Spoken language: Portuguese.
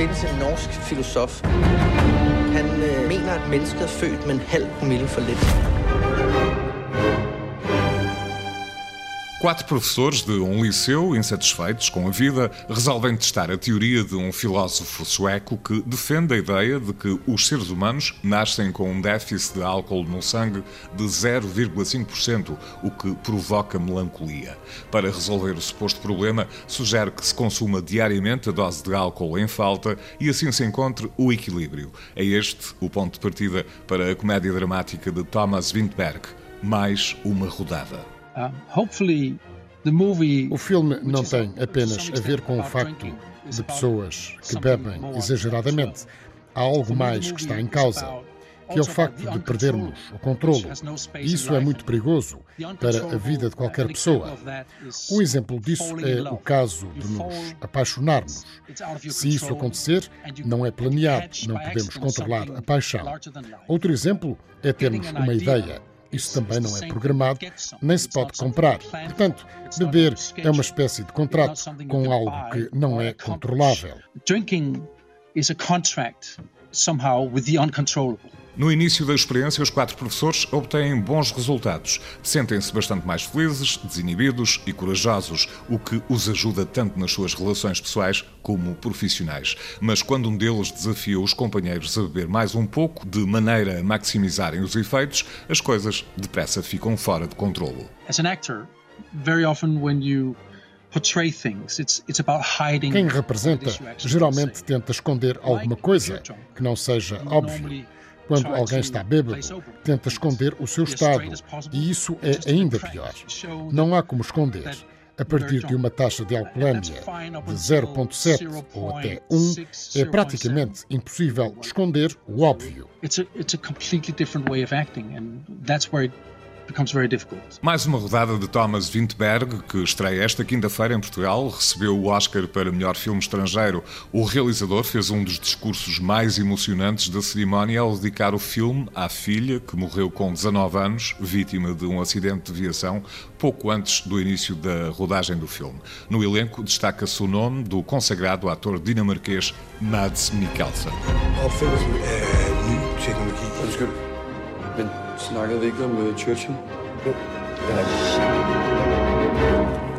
findes en norsk filosof. Han øh, mener, at mennesket er født med en halv promille for lidt. Quatro professores de um liceu, insatisfeitos com a vida, resolvem testar a teoria de um filósofo sueco que defende a ideia de que os seres humanos nascem com um déficit de álcool no sangue de 0,5%, o que provoca melancolia. Para resolver o suposto problema, sugere que se consuma diariamente a dose de álcool em falta e assim se encontre o equilíbrio. É este o ponto de partida para a comédia dramática de Thomas Windberg, mais uma rodada. O filme não tem apenas a ver com o facto de pessoas que bebem exageradamente. Há algo mais que está em causa, que é o facto de perdermos o controlo. E isso é muito perigoso para a vida de qualquer pessoa. Um exemplo disso é o caso de nos apaixonarmos. Se isso acontecer, não é planeado, não podemos controlar a paixão. Outro exemplo é termos uma ideia isso também não é programado, nem se pode comprar. Portanto, beber é uma espécie de contrato com algo que não é controlável. Drinking is a contract somehow with the uncontrollable. No início da experiência, os quatro professores obtêm bons resultados. Sentem-se bastante mais felizes, desinibidos e corajosos, o que os ajuda tanto nas suas relações pessoais como profissionais. Mas quando um deles desafia os companheiros a beber mais um pouco, de maneira a maximizarem os efeitos, as coisas depressa ficam fora de controlo. As an actor, very often when you quem representa geralmente tenta esconder alguma coisa que não seja óbvio. Quando alguém está bêbado, tenta esconder o seu estado, e isso é ainda pior. Não há como esconder. A partir de uma taxa de alcoolemia de 0,7 ou até 1, é praticamente impossível esconder o óbvio. It's a, it's a completely different way of acting, and that's where it becomes very difficult. Mais uma rodada de Thomas Windberg, que estreia esta quinta-feira em Portugal, recebeu o Oscar para melhor filme estrangeiro. O realizador fez um dos discursos mais emocionantes da cerimónia ao dedicar o filme à filha, que morreu com 19 anos, vítima de um acidente de viação, pouco antes do início da rodagem do filme. No elenco destaca-se o nome do consagrado ator dinamarquês Mads Mikkelsen. Men Snakkede vi ikke om uh, Churchill? Jo, det er rigtigt.